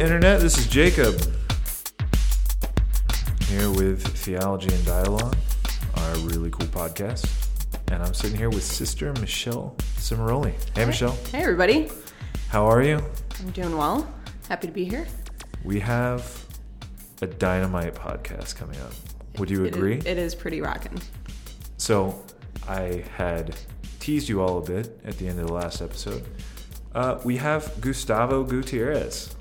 Internet. This is Jacob here with Theology and Dialogue, our really cool podcast. And I'm sitting here with Sister Michelle Cimaroli. Hey, Michelle. Hey, everybody. How are you? I'm doing well. Happy to be here. We have a dynamite podcast coming up. Would you It is- agree? it is pretty rocking. So, I had teased you all a bit at the end of the last episode. Uh, we have Gustavo Gutierrez,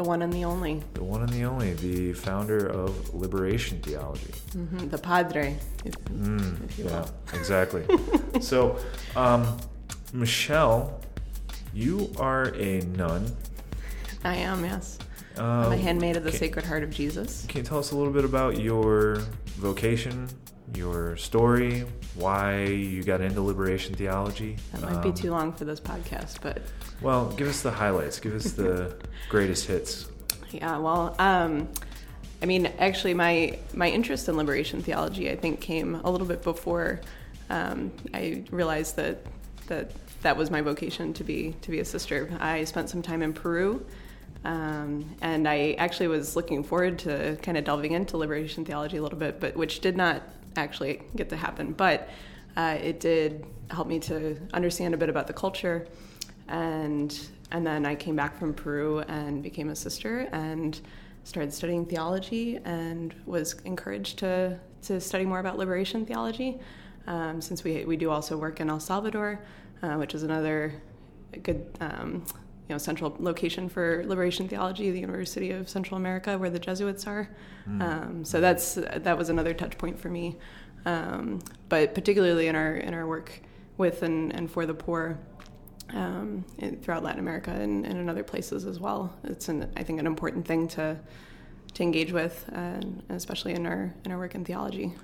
The one and the only. the one and the only, the founder of Liberation Theology. hmm The padre, if, Mm, if yeah, will. exactly. so, um, Michelle, you are a nun. I am, yes. Um, I'm a handmaid of the can, Sacred Heart of Jesus. Can you tell us a little bit about your vocation, your story, why you got into liberation theology? That might be Um, too long for this podcast, but Well, give us the highlights. Give us the greatest hits. yeah, well, um, I mean, actually, my my interest in liberation theology, I think, came a little bit before um, I realized that that that was my vocation to be to be a sister. I spent some time in Peru, um, and I actually was looking forward to kind of delving into liberation theology a little bit, but which did not actually get to happen. But uh, it did help me to understand a bit about the culture and and then I came back from Peru and became a sister and started studying theology and was encouraged to to study more about liberation theology. Um, since we we do also work in El Salvador, uh, which is another good um, you know central location for liberation theology, the University of Central America, where the Jesuits are. Um, so that's that was another touch point for me. Um, but particularly in our in our work with and, and for the poor, um, in, throughout Latin America and, and in other places as well. It's an, I think an important thing to to engage with, and especially in our in our work in theology.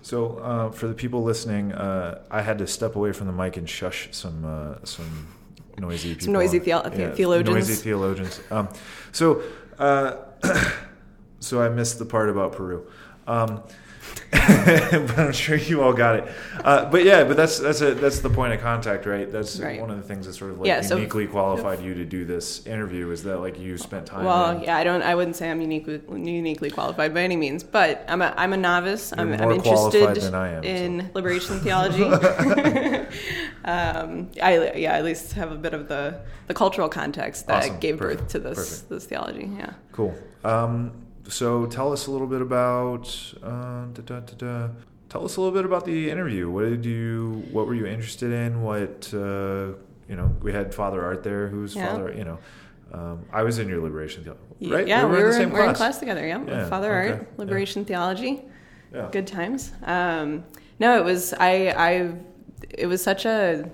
So, uh, for the people listening, uh, I had to step away from the mic and shush some uh, some noisy people. Some noisy the- theologians. Noisy theologians. Um, so, uh, so I missed the part about Peru. Um, but I'm sure you all got it. Uh, but yeah, but that's that's a, that's the point of contact, right? That's Right. one of the things that sort of like Yeah, so- uniquely qualified you to do this interview is that like you spent time. Well, in- yeah, I don't. I wouldn't say I'm uniquely uniquely qualified by any means, but I'm a I'm a novice. You're I'm, more I'm interested than I am, in liberation theology. um, I yeah, at least have a bit of the the cultural context that Awesome. gave Perfect. birth to this Perfect. this theology. Yeah. Cool. Um, so tell us a little bit about. Uh, da, da, da. Tell us a little bit about the interview. What did you? What were you interested in? What uh, you know? We had Father Art there, who's Yeah. Father. You know, um, I was in your liberation, theology, right? Yeah, we in were, the same we're in class. class together. Yeah, Yeah, Father okay, Art, yeah. liberation theology. Yeah. Good times. Um, no, it was I. I. It was such a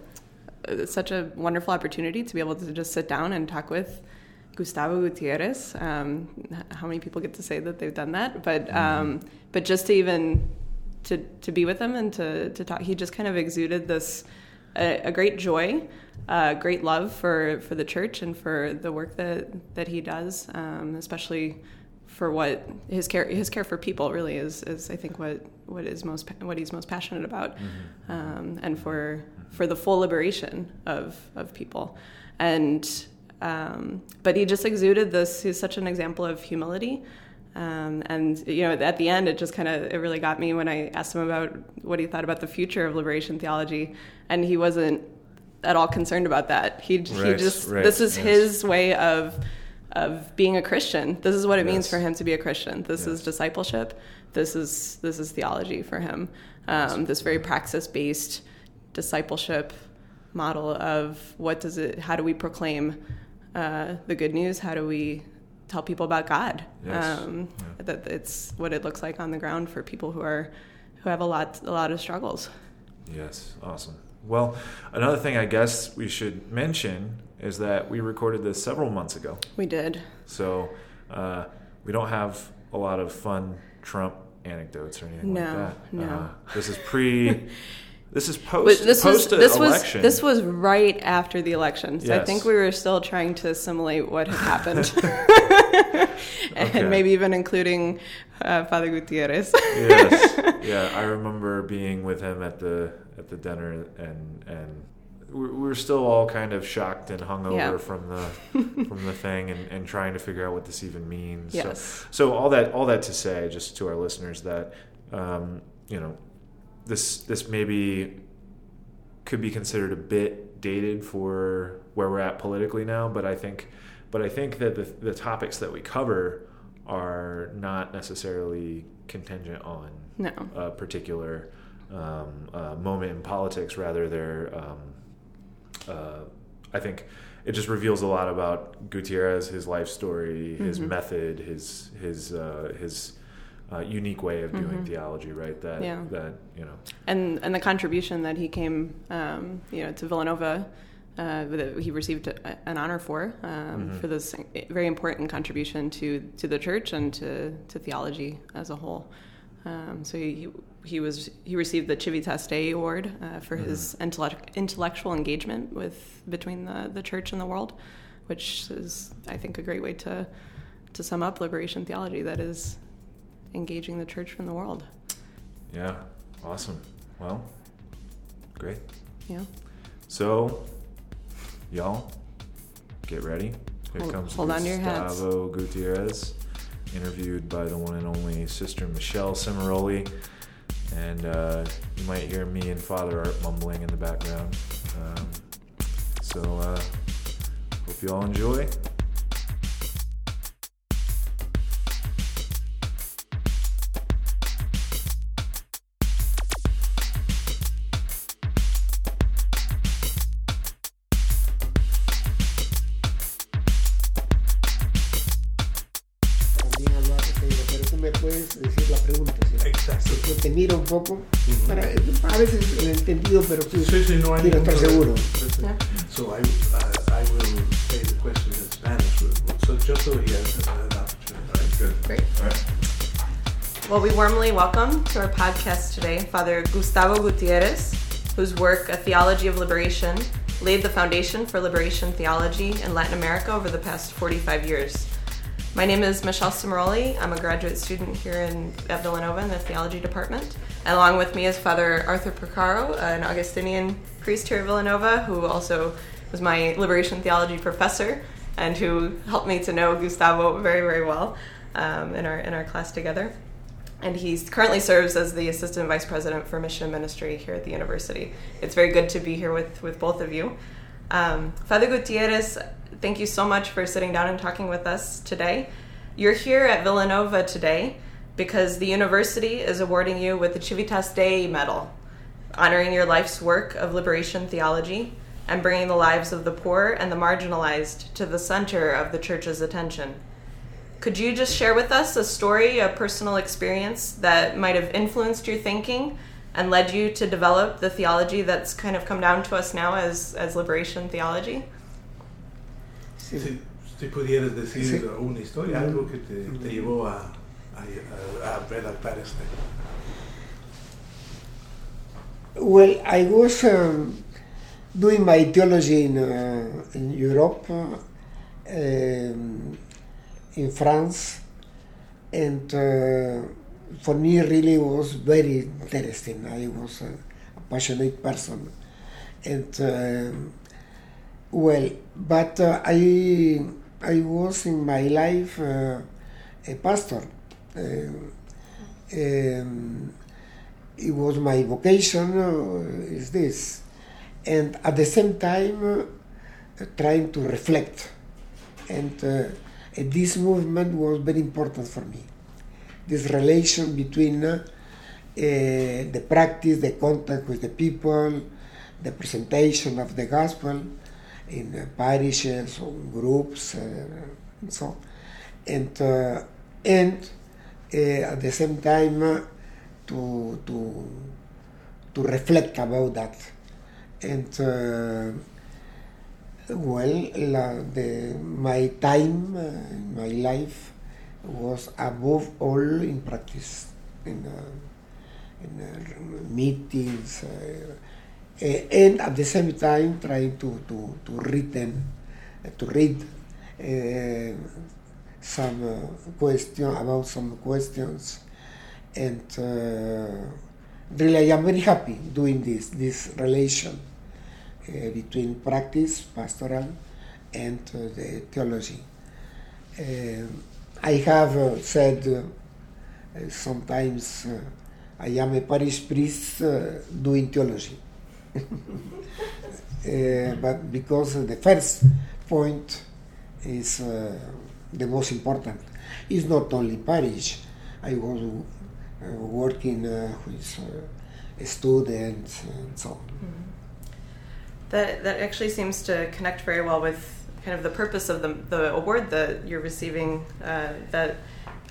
such a wonderful opportunity to be able to just sit down and talk with Gustavo Gutierrez. Um, how many people get to say that they've done that? But um, but just to even to to be with him and to to talk, he just kind of exuded this a, a great joy, uh, great love for for the church and for the work that that he does, um, especially for what his care his care for people really is is I think what what is most what he's most passionate about, um, and for for the full liberation of of people, and um, but he just exuded this. He's such an example of humility. Um, and you know, at the end, it just kind of it really got me when I asked him about what he thought about the future of liberation theology, and he wasn't at all concerned about that. He he just right, this is yes. his way of of being a Christian. This is what it means for him to be a Christian. This is discipleship. This is this is theology for him. Um, this very praxis based discipleship model of what does it? How do we proclaim uh, the good news? How do we tell people about God? Yes. Um, Yeah. That it's what it looks like on the ground for people who are who have a lot a lot of struggles. Yes, awesome. Well, another thing I guess we should mention is that we recorded this several months ago, We did. so uh, we don't have a lot of fun Trump anecdotes or anything like No, that. no. Uh, this is pre. This is But post. this was post this was this was right after the election. So I think we were still trying to assimilate what had happened, and Okay. maybe even including uh, Father Gutierrez. yes. Yeah, I remember being with him at the at the dinner and and we're, we're still all kind of shocked and hungover Yeah. from the from the thing and, and trying to figure out what this even means. So- Yes. So, all that all that to say, just to our listeners, that um, you know, this this maybe could be considered a bit dated for where we're at politically now, but I think but I think that the the topics that we cover are not necessarily contingent on No. a particular um, uh, moment in politics. Rather, they're, um, uh, I think, it just reveals a lot about Gutierrez, his life story, his Mhm. method, his his uh, his uh, unique way of doing Mhm. theology. Right. That Yeah. that you know. and and the contribution that he came, um, you know, to Villanova, uh, that he received an honor for um, Mhm. for this very important contribution to to the church and to to theology as a whole. Um, so he he was he received the Civitas Dei Award uh, for his intellect, intellectual engagement with between the the church and the world, which is I think a great way to to sum up liberation theology. That is engaging the church from the world. Yeah. Awesome. Well. Great. Yeah. So, y'all, get ready. Here Hold- comes hold on to your hats. Gustavo Gutierrez, interviewed by the one and only Sister Michelle Cimaroli. And uh, you might hear me and Father Art mumbling in the background. Um, so, uh, hope you all enjoy. Me puedes decir la pregunta. ¿sí? Exacto. Yo te miro un poco. para, a veces lo he entendido, pero sí, Sí, sí, no hay quiero estar seguro. problema. Sí, sí. Yeah. So I, uh, I will say the question in Spanish. So just so he has an opportunity. All right, good. Great. All right. Well, we warmly welcome to our podcast today Father Gustavo Gutierrez, whose work, A Theology of Liberation, laid the foundation for liberation theology in Latin America over the past 45 years. My name is Michelle Cimaroli. I'm a graduate student here in, at Villanova in the theology department. And along with me is Father Arthur Purcaro, an Augustinian priest here at Villanova, who also was my liberation theology professor and who helped me to know Gustavo very, very well um, in, our, in our class together and he currently serves as the assistant vice president for mission ministry here at the university. It's very good to be here with, with both of you. Um, Father Gutierrez, thank you so much for sitting down and talking with us today. You're here at Villanova today because the university is awarding you with the Civitas Dei Medal, honoring your life's work of liberation theology and bringing the lives of the poor and the marginalized to the center of the church's attention. Could you just share with us a story, a personal experience that might have influenced your thinking and led you to develop the theology that's kind of come down to us now as, as liberation theology? Sí. Si, si pudieras decir Sí. una historia, algo que te, te llevó a, a, a, redactar este. Well, I was um, doing my theology in, uh, in Europe, uh, um, in France, and uh, for me, really was very interesting. I was a, a passionate person, and um well, but uh, I I was in my life uh, a pastor. Um, um, it was my vocation uh, is this. And at the same time uh, trying to reflect. And uh, and this movement was very important for me. This relation between uh, uh, the practice the contact with the people the presentation of the gospel in uh, parishes or groups uh, and so and uh, and at the same time to to to reflect about that. And well la, the, my time uh, my life was above all in practice in uh, in uh, meetings and at the same time trying to to to written uh, to read uh, some uh, question about some questions and uh, really I am very happy doing this this relation uh, between practice, pastoral, and uh, the theology. I have uh, said uh, sometimes uh, I am a parish priest doing theology. Uh, but because the first point is uh, the most important. It's not only Paris. I was uh, working uh, with uh, students and so on. That that actually seems to connect very well with kind of the purpose of the the award that you're receiving uh, that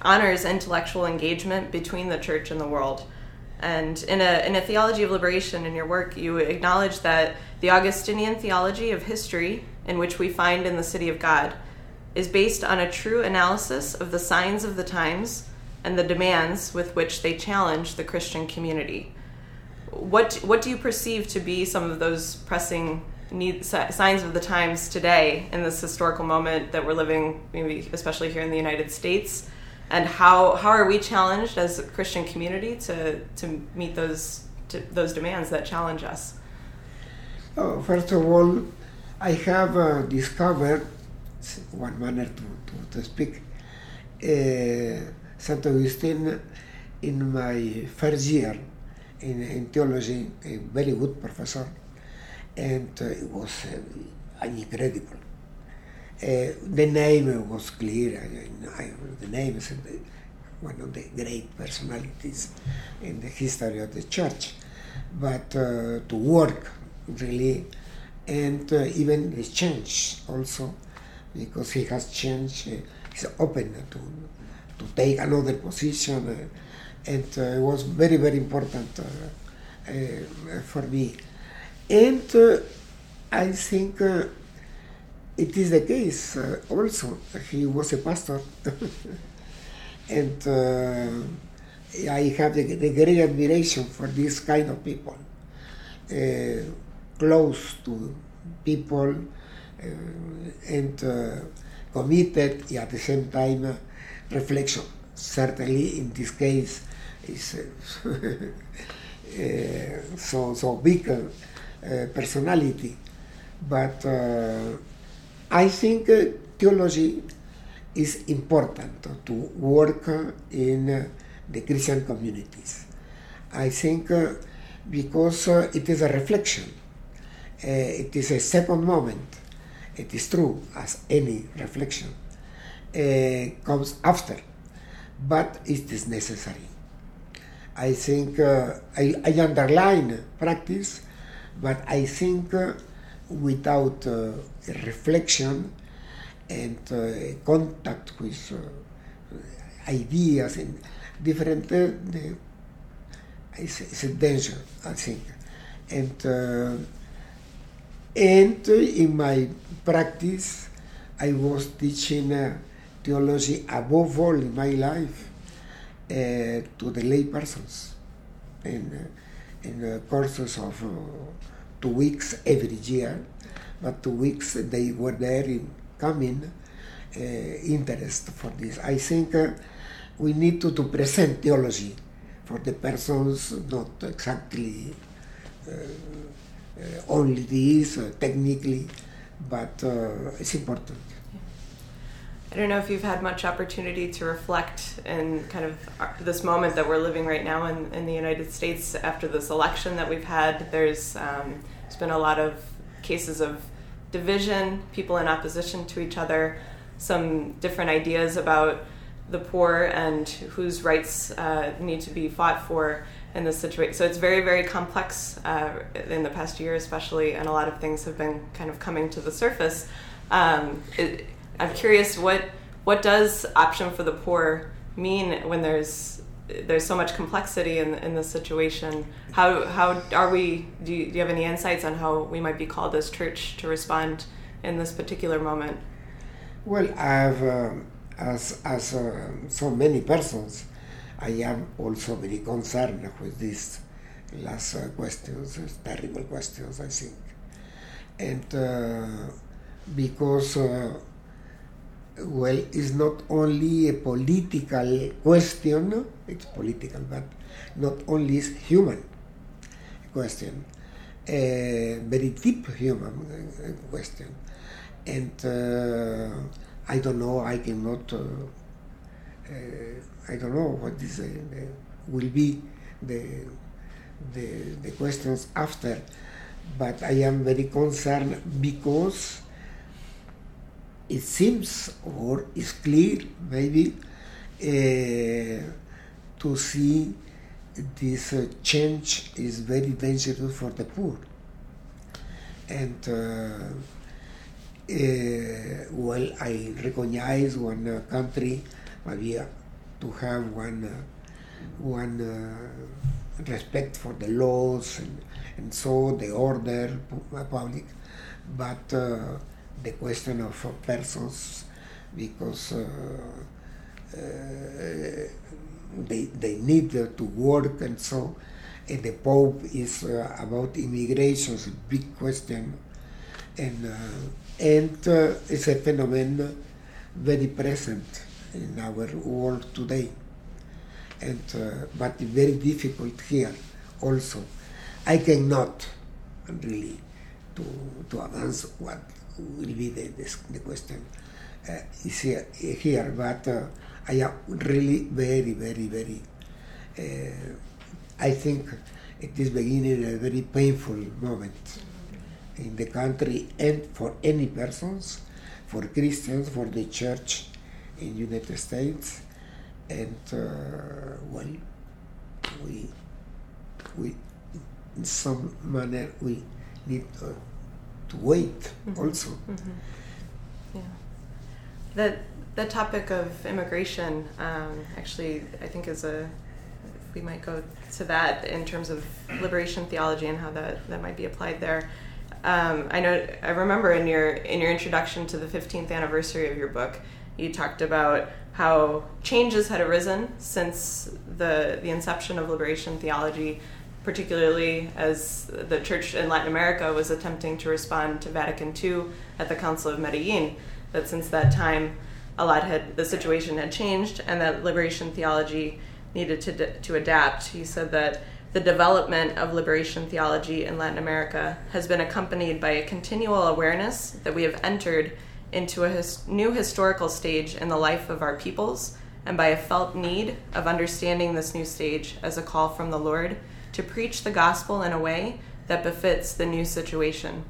honors intellectual engagement between the church and the world. And in a in a theology of liberation in your work, you acknowledge that the Augustinian theology of history, in which we find in the City of God, is based on a true analysis of the signs of the times and the demands with which they challenge the Christian community. What what do you perceive to be some of those pressing need, signs of the times today in this historical moment that we're living, maybe especially here in the United States, and how how are we challenged as a Christian community to to meet those to, those demands that challenge us? Oh, first of all, I have uh, discovered one manner to, to, to speak uh, Saint Augustine in my first year in, in theology, a very good professor, and uh, it was uh, incredible. Uh, the name was clear. I, I, the name is one of the great personalities in the history of the church. But uh, to work really, and uh, even the change also, because he has changed, uh, he's open to to take another position, uh, and uh, it was very very important uh, for me. And I think it is the case uh, also. He was a pastor, and uh, I have the, great admiration for this kind of people, uh, close to people, uh, and uh, committed at the same time uh, reflection. Certainly, in this case, is so so big personality, but I think uh, theology is important to work uh, in uh, the Christian communities. I think uh, because it is a reflection, it is a second moment. It is true, as any reflection comes after, but it is necessary. I think I, I underline practice, but I think without uh, reflection and uh, contact with uh, ideas and different, the, it's, it's a danger, I think. And and in my practice, I was teaching theology above all in my life uh, to the lay persons in, in uh, courses of uh, two weeks every year. But two weeks they were there in coming uh, interest for this. I think uh, we need to, to present theology for the persons, not exactly uh, uh, only this uh, technically, but uh, it's important. I don't know if you've had much opportunity to reflect in kind of this moment that we're living right now in, in the United States after this election that we've had. There's um, there's been a lot of cases of division, people in opposition to each other, some different ideas about the poor and whose rights uh, need to be fought for in this situation. So it's very, very complex uh, in the past year, especially, and a lot of things have been kind of coming to the surface. Um, it, I'm curious what what does option for the poor mean when there's there's so much complexity in in this situation. How how are we? Do you, do you have any insights on how we might be called as church to respond in this particular moment? Well, I've, um, as, as uh, so many persons, I am also very concerned with these last uh, questions, terrible questions, I think. And uh, because, uh, well, it's not only a political question, it's political, but not only is human question. a very deep human uh, question, and uh, I don't know. I cannot. Uh, uh, I don't know what is uh, will be the, the the questions after, but I am very concerned because it seems or is clear maybe uh, to see this uh, change is very dangerous for the poor. And uh, uh, well I recognize one uh, country maybe uh, to have one one respect for the laws and, and so the order public. But the question of persons because uh, uh, they, they need to work and so and the Pope is uh, about immigration is a big question. And uh, and uh, it's a phenomenon very present in our world today. And uh, but very difficult here also. I cannot really to to advance what will be the, the, the question is here, here but uh, I am really very very very uh, I think it is beginning a very painful moment in the country and for any persons for Christians for the church in United States. And uh, well we we in some manner we need to wait also Yeah. The the topic of immigration um, actually I think is a we might go to that in terms of liberation theology and how that, that might be applied there. Um, I know I remember in your in your introduction to the 15th anniversary of your book, you talked about how changes had arisen since the the inception of liberation theology, particularly as the church in Latin America was attempting to respond to Vatican II at the Council of Medellin. That since that time, a lot had the situation had changed, and that liberation theology needed to to adapt. He said that the development of liberation theology in Latin America has been accompanied by a continual awareness that we have entered into a his, new historical stage in the life of our peoples, and by a felt need of understanding this new stage as a call from the Lord to preach the gospel in a way that befits the new situation.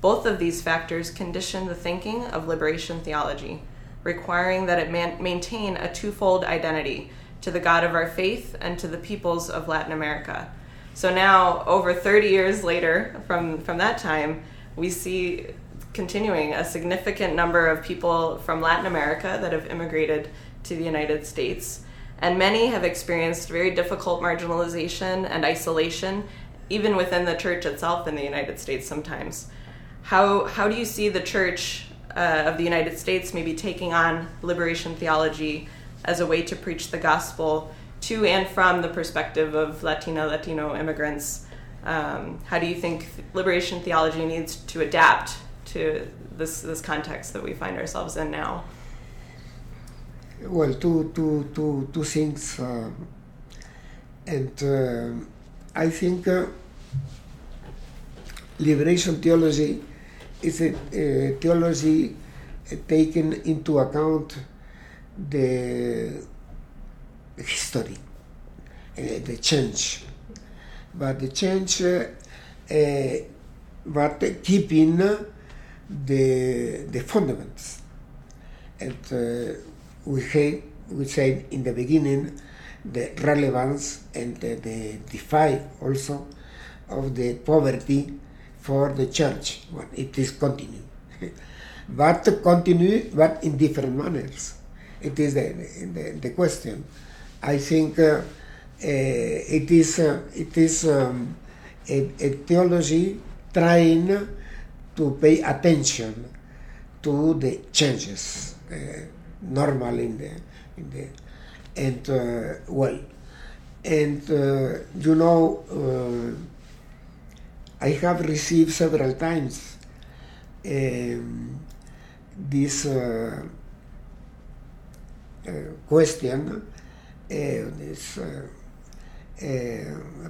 Both of these factors condition the thinking of liberation theology, requiring that it man- maintain a twofold identity to the God of our faith and to the peoples of Latin America. So now, over 30 years later from, from that time, we see continuing a significant number of people from Latin America that have immigrated to the United States. And many have experienced very difficult marginalization and isolation, even within the church itself in the United States sometimes. How, how do you see the church uh, of the United States maybe taking on liberation theology as a way to preach the gospel to and from the perspective of Latina, Latino immigrants? Um, how do you think liberation theology needs to adapt to this, this context that we find ourselves in now? Well, two, two, two, two things. Uh, and uh, I think uh, liberation theology is a, a theology taken into account the history, uh, the change. But the change, uh, uh, but keeping the, the fundamentals. And we, had, we said in the beginning the relevance and the, the defy also of the poverty for the church. Well, it is continued. but continue, but in different manners. It is the, the, the question. I think uh, uh, it is, uh, it is um, a, a theology trying to pay attention to the changes uh, normal in the in the and uh, well and uh, you know uh, I have received several times um, this uh, uh, question this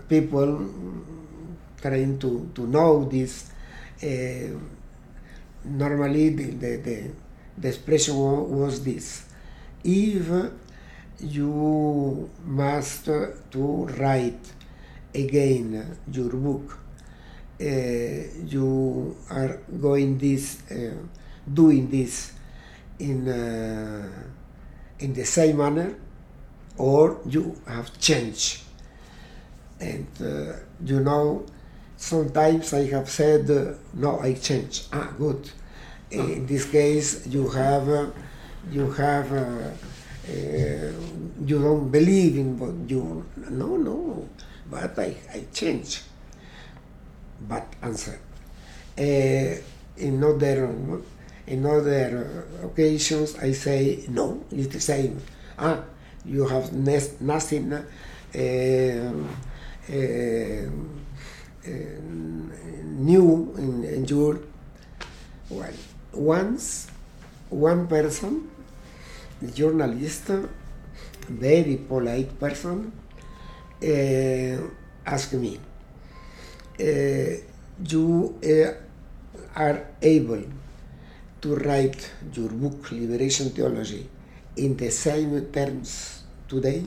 people trying to, to know this. Normally, the, the, the, the expression was this. If you must to write again your book uh, you are going this uh, doing this in uh, in the same manner or you have changed. And uh, you know sometimes i have said no i changed ah good in this case you have uh, you have uh, uh, you don't believe in what you no no but i i change. But answer. Uh, in other in other occasions i say no it's the same. Ah you have nothing uh, uh, new in, in your well once one person journalist very polite person uh, asked me uh, you uh, are able to write your book liberation theology in the same terms today?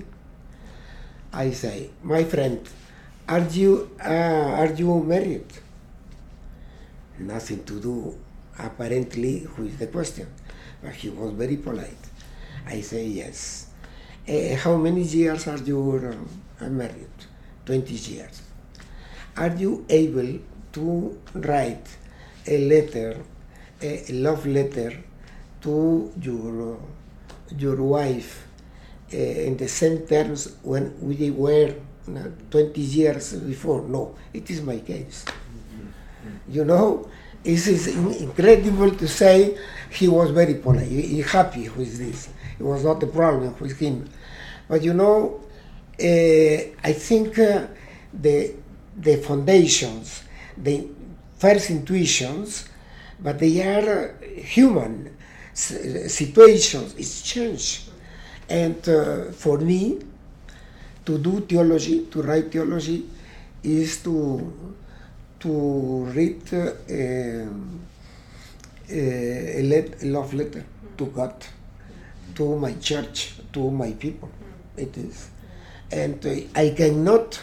I say my friend are you uh, are you married? Nothing to do apparently who is the question? But he was very polite. I say yes. Uh, how many years are you uh, married? 20 years. Are you able to write a letter a love letter to your your wife uh, in the same terms when we were uh, 20 years before? No it is my case. You know it is incredible to say he was very polite he, happy with this. It was not a problem with him. But you know uh, i think uh, the the foundations the first intuitions but they are human situations. It's change and uh, for me to do theology to write theology is to to read uh, a, let, a love letter to God, to my church, to my people. It is. And uh, I cannot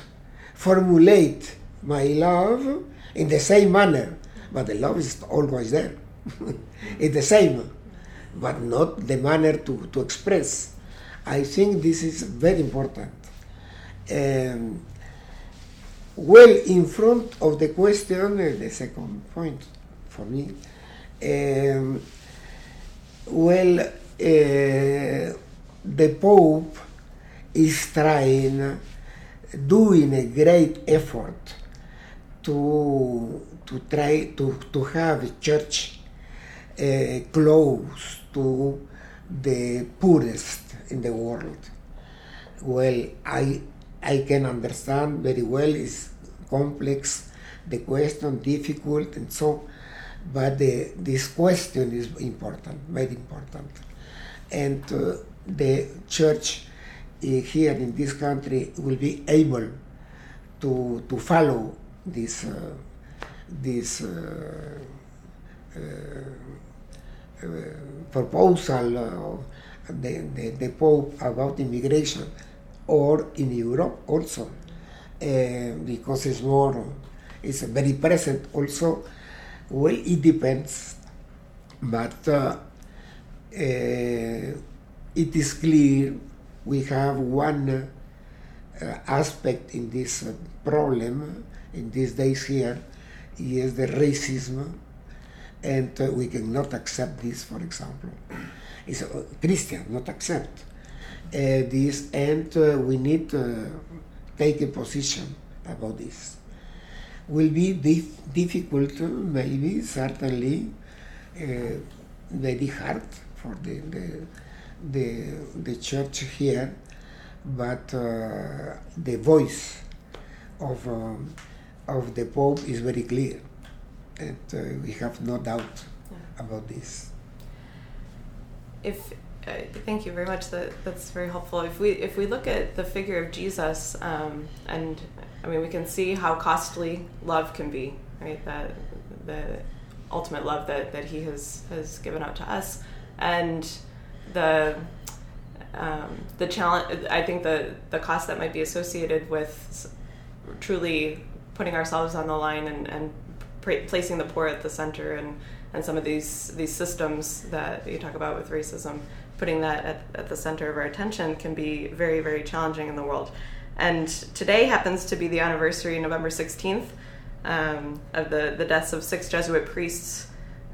formulate my love in the same manner, but the love is always there. it's the same, but not the manner to, to express. I think this is very important. Um, well, in front of the question, uh, the second point for me, um, well, uh, the Pope is trying, doing a great effort to to try to, to have a church uh, close to the poorest in the world. Well, I I can understand very well. It's complex, the question difficult, and so. But the, this question is important, very important, and uh, the church uh, here in this country will be able to to follow this uh, this uh, uh, proposal of the, the, the Pope about immigration or in Europe also. Uh, because it's more it's very present also. Well it depends but uh, uh, it is clear we have one aspect in this problem in these days here is the racism and uh, we cannot accept this for example. It's uh, christian not accept. uh, this and uh, we need to take a position about this will be dif- difficult maybe certainly uh, very hard for the, the the, the church here but uh, the voice of um, of the Pope is very clear, and uh, we have no doubt Yeah. about this. If thank you very much. That that's very helpful. If we if we look at the figure of Jesus, um, and I mean, we can see how costly love can be, right? That the ultimate love that, that he has, has given out to us. And the um, the challenge, I think the, the cost that might be associated with truly putting ourselves on the line and, and placing the poor at the center and, and some of these, these systems that you talk about with racism, putting that at, at the center of our attention can be very, very challenging in the world. And today happens to be the anniversary, November 16th, um, of the, the deaths of six Jesuit priests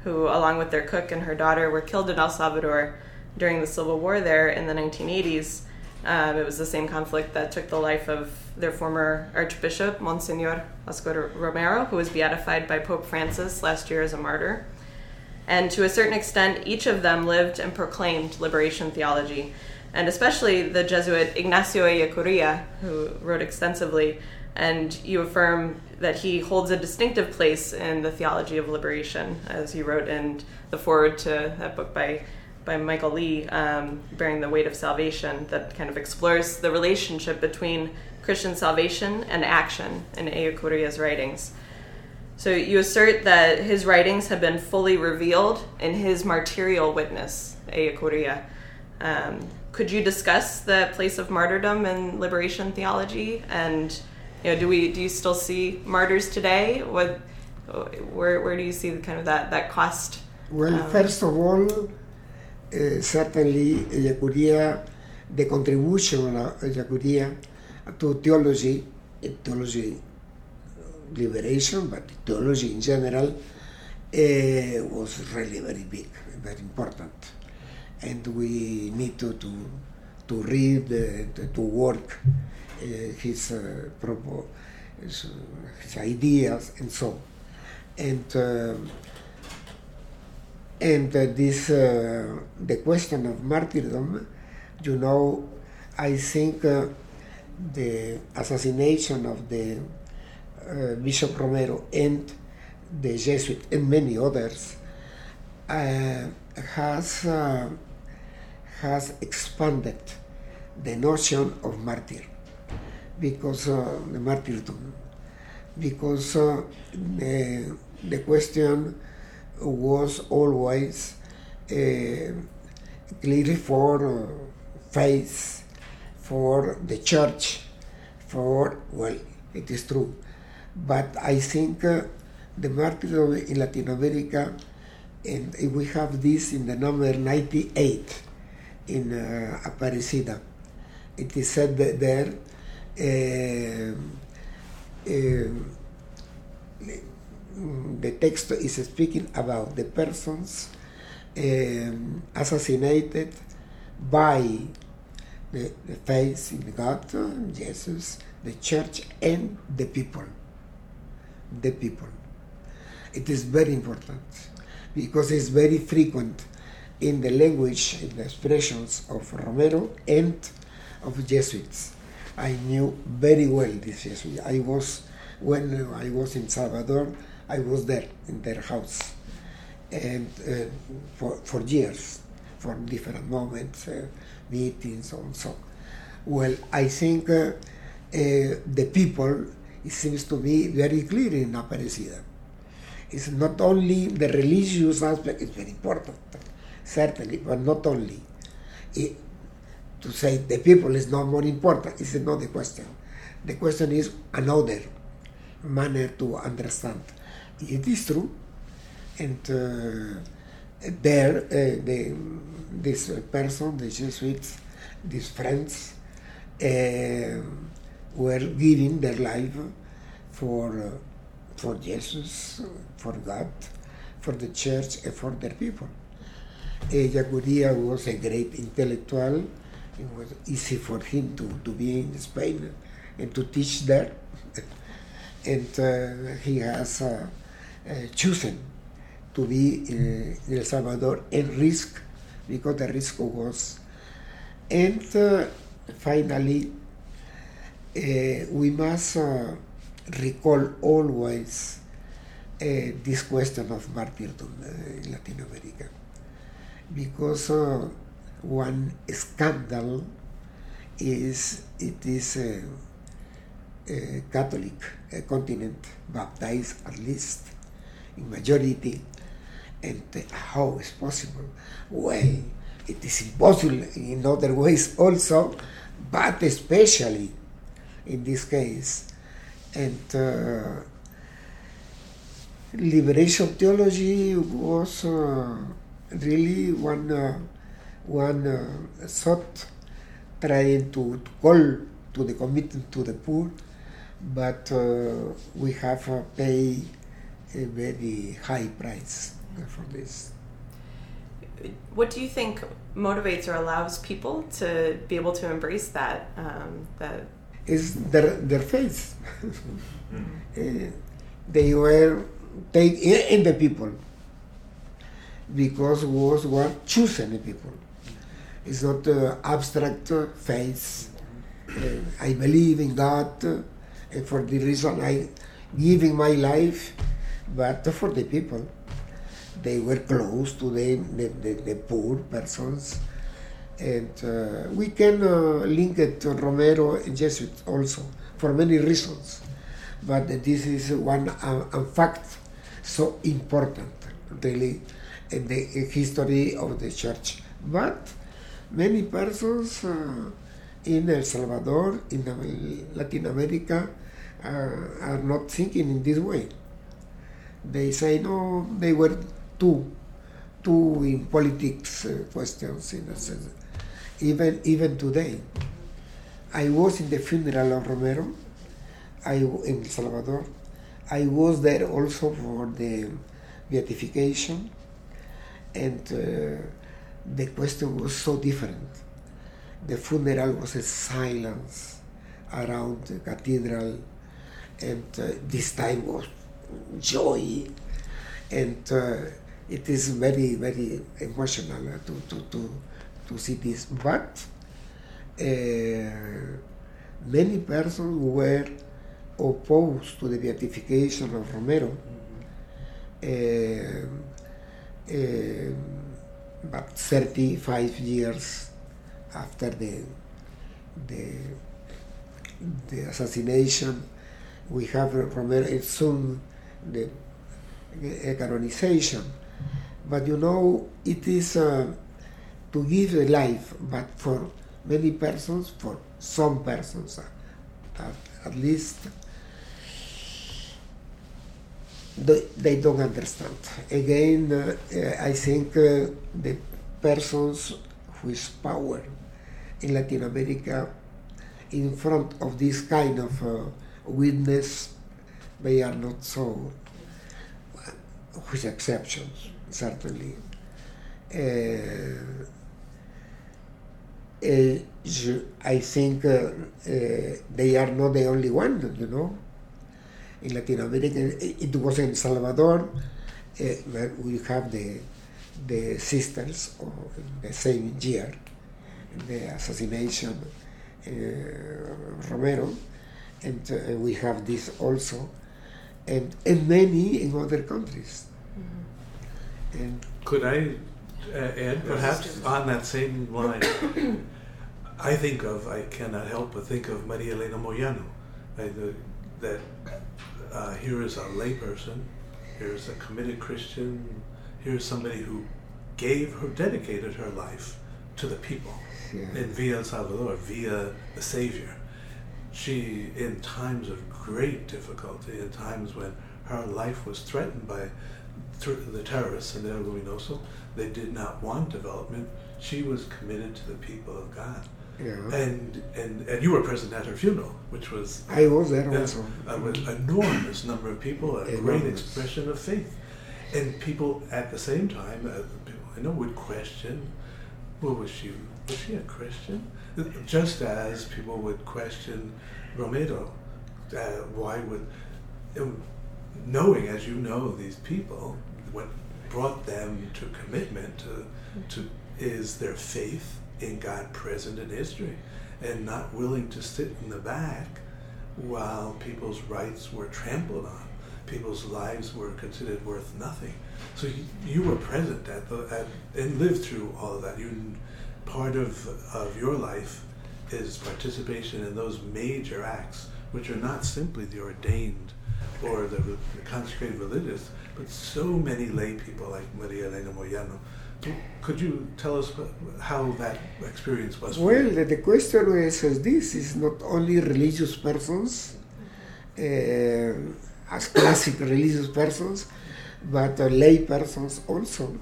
who, along with their cook and her daughter, were killed in El Salvador during the civil war there in the 1980s. Um, it was the same conflict that took the life of their former Archbishop, Monsignor Oscar Romero, who was beatified by Pope Francis last year as a martyr. And to a certain extent, each of them lived and proclaimed liberation theology. And especially the Jesuit Ignacio Ellacuria, who wrote extensively, and you affirm that he holds a distinctive place in the theology of liberation, as you wrote in the foreword to that book by by Michael Lee, um, Bearing the Weight of Salvation, that kind of explores the relationship between Christian salvation and action in Ellacuria's writings. So you assert that his writings have been fully revealed in his martyrial witness, Ellacuria. Um, could you discuss the place of martyrdom in liberation theology? And you know, do we do you still see martyrs today? What, where where do you see the kind of that that cost? Well, um, first of all, uh, certainly Ellacuria, the contribution of Ellacuria to theology, theology liberation, but theology in general, uh, was really very big, very important. And we need to, to, to read, uh, to work uh, his, uh, his, his, ideas and so on. And and uh, this, uh, the question of martyrdom, you know, I think uh, the assassination of the Bishop Romero and the Jesuit and many others uh, has uh, has expanded the notion of martyr because the martyrdom because the, the question was always uh, clearly for uh, faith, for the church, for, well, it is true. But I think uh, the martyrdom in Latin America, and we have this in the number 98 in uh, Aparecida. It is said there. Uh, uh, the text is speaking about the persons um, assassinated by the, the faith in God, Jesus, the church, and the people. The people. It is very important because it's very frequent in the language, in the expressions of Romero and of Jesuits. I knew very well this Jesuit. I was, when I was in Salvador, I was there in their house, and uh, for for years, for different moments, uh, meetings, and so. Well, I think uh, uh, the people, it seems to me, very clear in Aparecida. It's not only the religious aspect; it's very important, certainly, but not only. It, to say the people is not more important is not the question. The question is another manner to understand it is true. And uh, there, uh, the, this person, the Jesuits, these friends, uh, were giving their life for, for Jesus, for God, for the church, and for their people. Ellacuria was a great intellectual. It was easy for him to, to be in Spain and to teach there. and uh, he has uh, uh, chosen to be in, in El Salvador and risk because the risk was. And uh, finally, uh, we must uh, recall always uh, this question of martyrdom uh, in Latin America because one scandal is it is uh, Catholic uh, continent, baptized at least in majority. And uh, how is possible? Well, it is impossible in other ways also, but especially in this case. And uh, liberation theology was uh, really one uh, one uh, thought trying to, to, call to the commitment to the poor, but uh, we have uh, paid a very high price for this. What do you think motivates or allows people to be able to embrace that? Um, that is their their faith. uh, they were take in the people because was what chosen people. It's not uh, abstract faith. Uh, I believe in God, uh, and for the reason I giving my life, but for the people. They were close to the, the, the, the poor persons. And uh, we can uh, link it to Romero and Jesuit also for many reasons. But this is one uh, fact so important, really, in the history of the church. But many persons uh, in El Salvador, in Latin America, uh, are not thinking in this way. They say no, they were too, too in politics uh, questions in a sense. Even even today, I was in the funeral of Romero, I in Salvador. I was there also for the beatification, and uh, the question was so different. The funeral was a silence around the cathedral, and uh, this time was joy, and uh, it is very, very emotional to, to, to, to see this. But uh, many persons were opposed to the beatification of Romero. Uh, uh, but 35 years after the, the, the assassination, we have Romero soon the canonization. But you know, it is uh, to give a life, but for many persons, for some persons uh, at, at least, they, don't understand. Again, uh, I think uh, the persons with power in Latin America in front of this kind of uh, witness, they are not so, with exceptions, certainly. Uh, I think uh, uh, they are not the only one, you know in Latin America. It was in Salvador. Uh, we have the the sisters of the same year, the assassination uh, Romero, and uh, we have this also, and and many in other countries. Mm-hmm. And could I uh, add, perhaps on that same line? I think of, I cannot help but think of Maria Elena Moyano, that uh, here is a layperson, here's a committed Christian, here's somebody who gave her, dedicated her life to the people yeah. in Villa El Salvador, via the Savior. She, in times of great difficulty, in times when her life was threatened by the terrorists in El Luminoso, they did not want development. She was committed to the people of God. Yeah. And, and and you were present at her funeral, which was I was there also. An enormous number of people, a enormous. great expression of faith, and people at the same time, uh, people I know would question, well, was she was she a Christian? Just as people would question Romero, uh, why would, knowing as you know these people, what brought them to commitment to, to is their faith in God present in history and not willing to sit in the back while people's rights were trampled on. People's lives were considered worth nothing. So you, you were present at the at, and lived through all of that. You part of of your life is participation in those major acts which are not simply the ordained or the, the consecrated religious, but so many lay people like Maria Elena Moyano. Could you tell us how that experience was? Well, the, question is, is this: is not only religious persons, uh, as classic religious persons, but uh, lay persons also.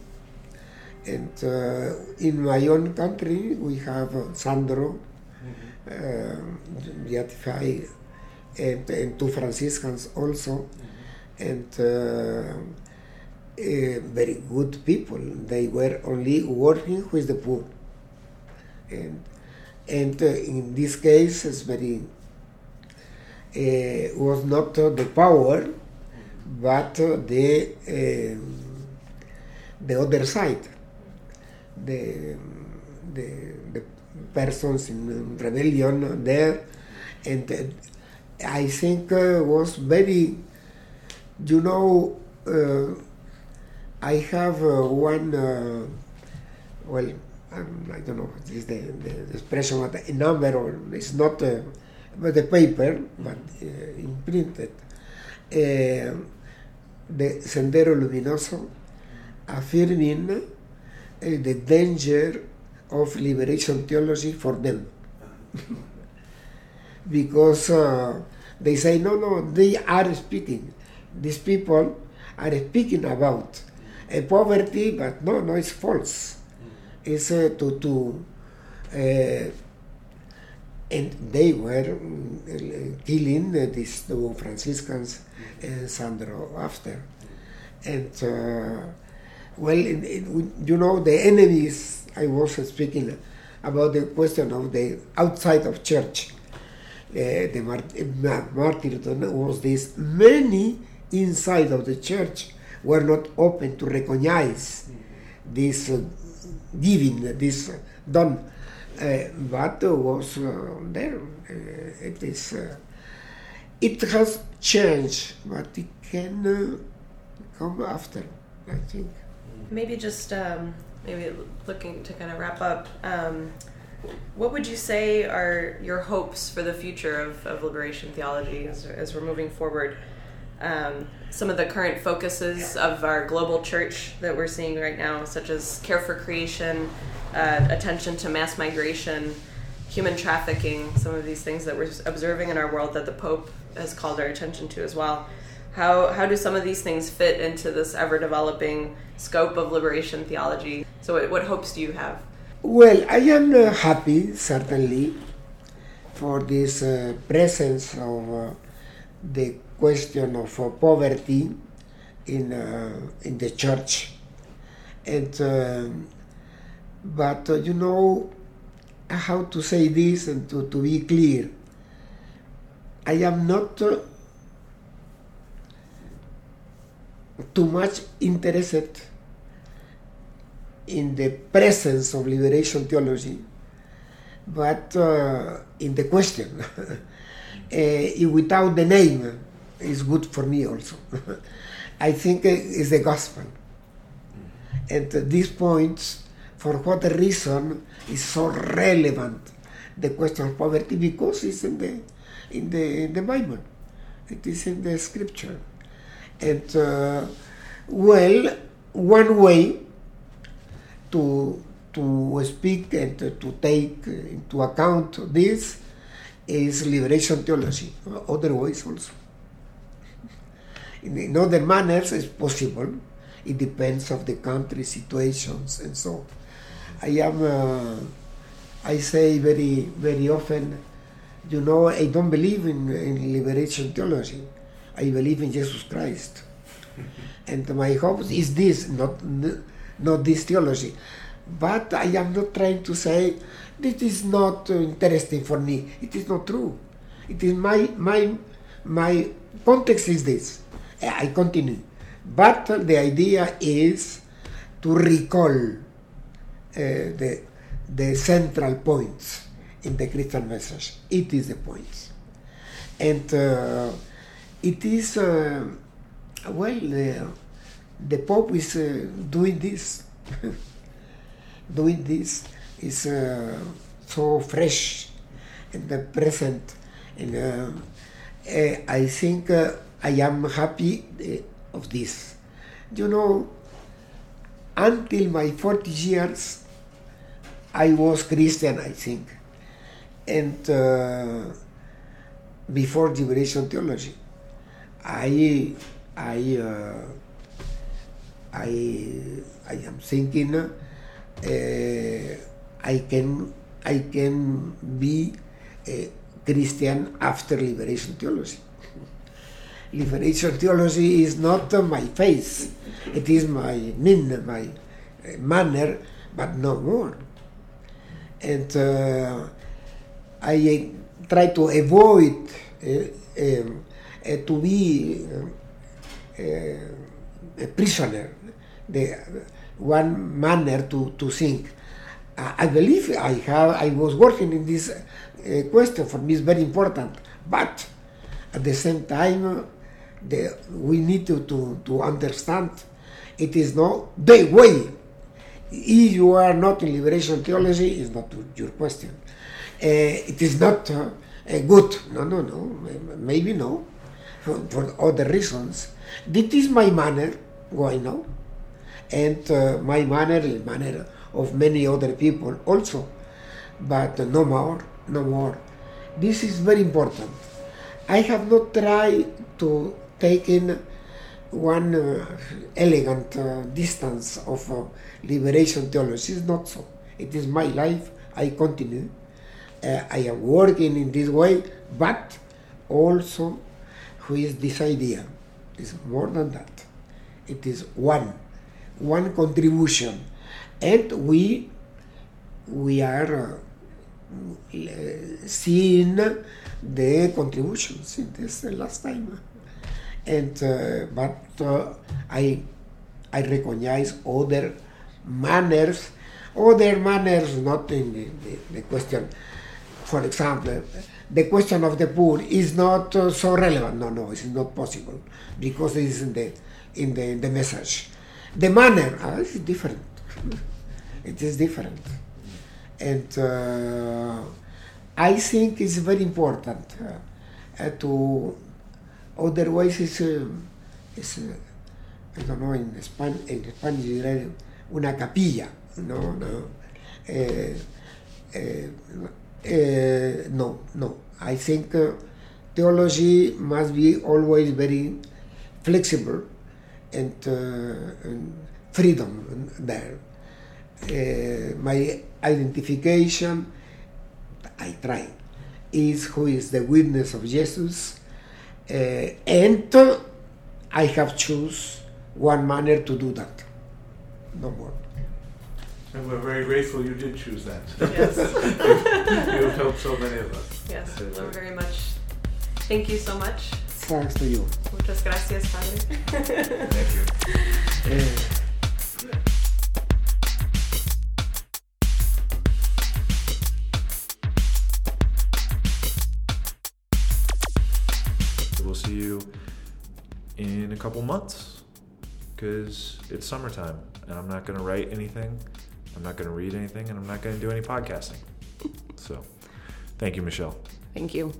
And uh, in my own country, we have Sandro, mm-hmm. beatified, and, and two Franciscans also, mm-hmm. And uh, uh, very good people. They were only working with the poor, and and uh, in this case, it's very uh, was not the power, but the um, the other side, the the, the persons in rebellion there, and uh, I think uh, was very, you know, uh, I have uh, one, uh, well, um, I don't know what is the, the expression, a number, or it's not uh, but the paper, but imprinted. the Sendero Luminoso affirming the danger of liberation theology for them. because uh, they say, no, no, they are speaking. These people are speaking about a poverty, but no, no, it's false. It's uh, to, to uh, and they were uh, killing these two Franciscans and Sandro after. And uh, well, you know, the enemies, I was speaking about the question of the outside of church. Uh, the mart- martyrdom was this many inside of the church were not open to recognize this uh, giving, this done. Uh, but was uh, there. Uh, it is. It has changed, but it can come after. I think. Maybe just um, maybe looking to kind of wrap up. Um, what would you say are your hopes for the future of, of liberation theology as, as we're moving forward? Um, some of the current focuses of our global church that we're seeing right now, such as care for creation, uh, attention to mass migration, human trafficking, some of these things that we're observing in our world that the Pope has called our attention to as well. How, how do some of these things fit into this ever developing scope of liberation theology? So, what, what hopes do you have? Well, I am uh, happy, certainly, for this uh, presence of uh, the question of uh, poverty in uh, in the church, and uh, but uh, you know how to say this and to, to be clear. I am not uh, too much interested in the presence of liberation theology, but uh, in the question. without the name, is good for me also. I think it's the gospel. And these points, for what reason, is so relevant, the question of poverty, because it's in the, in the, in the Bible. It is in the scripture. And, uh, well, one way to, to speak and to take into account this is liberation theology, otherwise also in, in other manners it's possible. It depends of the country situations and so. I am. Uh, I say very very often, you know, I don't believe in, in liberation theology. I believe in Jesus Christ, and my hope is this, not not this theology. But I am not trying to say this is not interesting for me. It is not true. It is my my my context is this. I continue. But the idea is to recall uh, the, the central points in the Christian message. It is the points. And uh, it is, uh, well, the Pope is uh, doing this. doing this is uh, so fresh and present. And uh, uh, I think uh, I am happy uh, of this. You know, until my 40 years, I was Christian, I think, and uh, before liberation theology, I, I, uh, I, I am thinking uh, I can, I can be a Christian after liberation theology. Liberation theology is not uh, my faith; it is my mean, my uh, manner, but no more. And uh, I try to avoid uh, uh, to be uh, a prisoner, the one manner to, to think. I believe I have I was working in this question for me is very important, but at the same time the, we need to, to, to understand it is not the way. If you are not in liberation theology, is not your question. Uh, it is not uh, good. No, no, no. Maybe no. For, for other reasons. This is my manner. Why no? And uh, my manner is manner of many other people also. But no more, no more. This is very important. I have not tried to take in one uh, elegant uh, distance of uh, liberation theology. It's not so. It is my life. I continue. Uh, I am working in this way, but also with this idea. It's more than that. It is one, one contribution, and we we are uh, seeing the contributions in this last time and but I I recognize other manners, other manners not in the, the, the, question. For example, the question of the poor is not uh, so relevant. No, no, it's not possible because it is in the in the, in the message. The manner uh, is different. it is different, and uh, I think it's very important uh, to Otherwise, it's, uh, it's uh, I don't know, in, Span in Spanish diré una capilla, no, no. Uh, no, no. I think theology must be always very flexible and, and freedom there. Uh, my identification, I try, is who is the witness of Jesus uh, and I have choose one manner to do that. No more. And we're very grateful you did choose that. Yes. you've, you've helped so many of us. Yes, we love very much. Thank you so much. Thanks to you. Muchas gracias, Padre. Thank you. Uh, couple months because it's summertime and I'm not going to write anything. I'm not going to read anything and I'm not going to do any podcasting. So, thank you, Michelle. Thank you.